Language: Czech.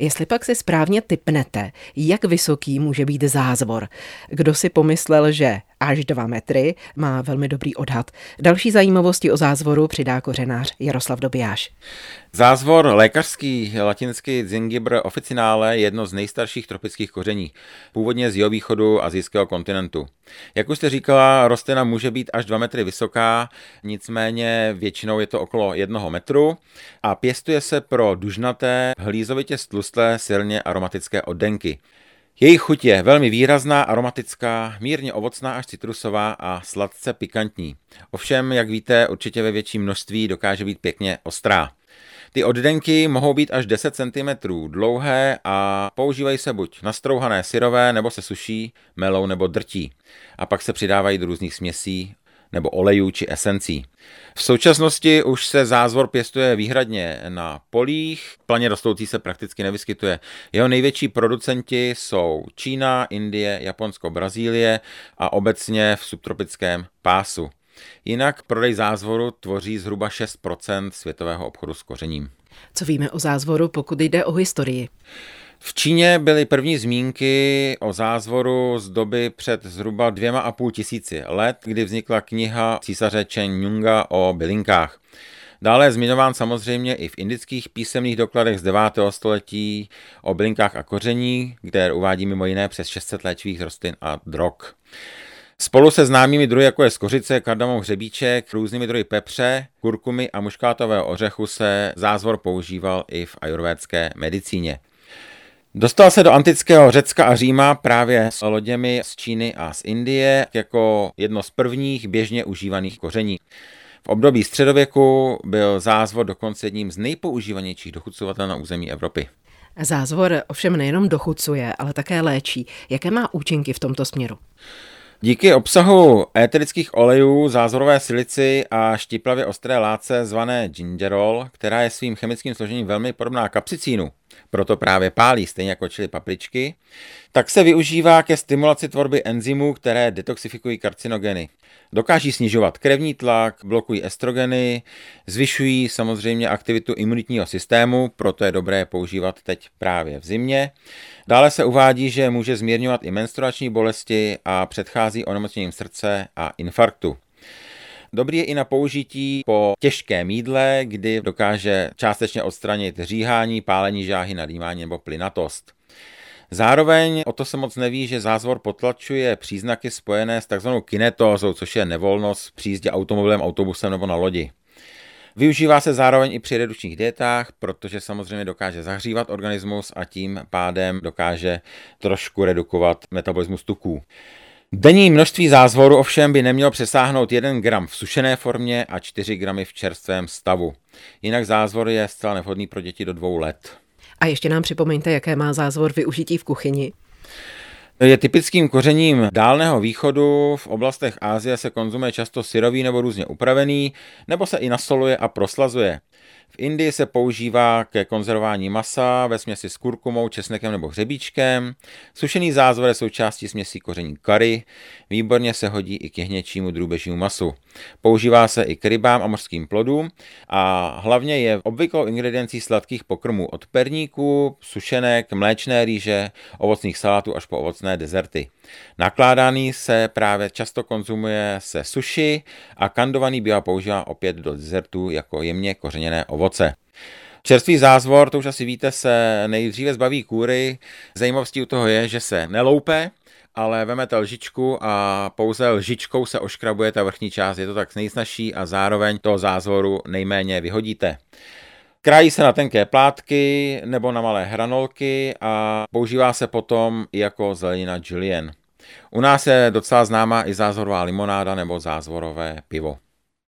Jestli pak si správně typnete, jak vysoký může být zázvor. Kdo si pomyslel, že až 2 metry, má velmi dobrý odhad. Další zajímavosti o zázvoru přidá kořenář Jaroslav Dobijáš. Zázvor lékařský, latinsky Zingibr officinále, je jedno z nejstarších tropických koření, původně z jihovýchodu azijského kontinentu. Jak už jste říkala, rostlina může být až 2 metry vysoká, nicméně většinou je to okolo jednoho metru a pěstuje se pro dužnaté, hlízovitě stlustlé, silně aromatické oddenky. Jejich chuť je velmi výrazná, aromatická, mírně ovocná až citrusová a sladce pikantní. Ovšem, jak víte, určitě ve větším množství dokáže být pěkně ostrá. Ty oddenky mohou být až 10 cm dlouhé a používají se buď nastrouhané syrové, nebo se suší, melou nebo drtí. A pak se přidávají do různých směsí nebo olejů či esencí. V současnosti už se zázvor pěstuje výhradně na polích, planě rostoucí se prakticky nevyskytuje. Jeho největší producenti jsou Čína, Indie, Japonsko, Brazílie a obecně v subtropickém pásu. Jinak prodej zázvoru tvoří zhruba 6% světového obchodu s kořením. Co víme o zázvoru, pokud jde o historii? V Číně byly první zmínky o zázvoru z doby před zhruba dvěma a půl tisíci let, kdy vznikla kniha císaře Chen Yunga o bylinkách. Dále je zmiňován samozřejmě i v indických písemných dokladech z 9. století o bylinkách a koření, kde uvádí mimo jiné přes 600 léčivých rostlin a drog. Spolu se známými druhy, jako je skořice, kardamom, hřebíček, různými druhy pepře, kurkumy a muškátového ořechu se zázvor používal i v ajurvédské medicíně. Dostal se do antického Řecka a Říma právě s loděmi z Číny a z Indie jako jedno z prvních běžně užívaných koření. V období středověku byl zázvor dokonce jedním z nejpoužívanějších dochucovatel na území Evropy. Zázvor ovšem nejenom dochucuje, ale také léčí. Jaké má účinky v tomto směru? Díky obsahu éterických olejů, zázorové silici a štiplavě ostré látce zvané gingerol, která je svým chemickým složením velmi podobná kapsicínu, proto právě pálí, stejně jako čili papričky, tak se využívá ke stimulaci tvorby enzymů, které detoxifikují karcinogeny. Dokáží snižovat krevní tlak, blokují estrogeny, zvyšují samozřejmě aktivitu imunitního systému, proto je dobré používat teď právě v zimě. Dále se uvádí, že může zmírňovat i menstruační bolesti a předchází onemocněním srdce a infarktu. Dobrý je i na použití po těžkém jídle, kdy dokáže částečně odstranit říhání, pálení žáhy, nadýmání nebo plynatost. Zároveň o to se moc neví, že zázvor potlačuje příznaky spojené s takzvanou kinetózou, což je nevolnost při jízdě automobilem, autobusem nebo na lodi. Využívá se zároveň i při redukčních dietách, protože samozřejmě dokáže zahřívat organismus a tím pádem dokáže trošku redukovat metabolismus tuků. Denní množství zázvoru ovšem by nemělo přesáhnout 1 gram v sušené formě a 4 gramy v čerstvém stavu. Jinak zázvor je zcela nevhodný pro děti do dvou let. A ještě nám připomeňte, jaké má zázvor využití v kuchyni. Je typickým kořením dálného východu, v oblastech Ázie se konzumuje často syrový nebo různě upravený, nebo se i nasoluje a proslazuje. Indii se používá ke konzervování masa ve směsi s kurkumou, česnekem nebo hřebíčkem. Sušený zázvor je součástí směsí koření kary. Výborně se hodí i k jehněčímu drůbežímu masu. Používá se i k rybám a mořským plodům a hlavně je obvyklou ingrediencí sladkých pokrmů od perníků, sušenek, mléčné rýže, ovocných salátů až po ovocné dezerty. Nakládaný se právě často konzumuje se suši a kandovaný bývá používá opět do dezertů jako jemně kořeněné ovoce. Čerstvý zázvor, to už asi víte, se nejdříve zbaví kůry. Zajímavostí u toho je, že se neloupe, ale vemete lžičku a pouze lžičkou se oškrabuje ta vrchní část, je to tak nejsnažší a zároveň toho zázvoru nejméně vyhodíte. Krájí se na tenké plátky nebo na malé hranolky a používá se potom jako zelenina julienne. U nás je docela známá i zázvorová limonáda nebo zázvorové pivo.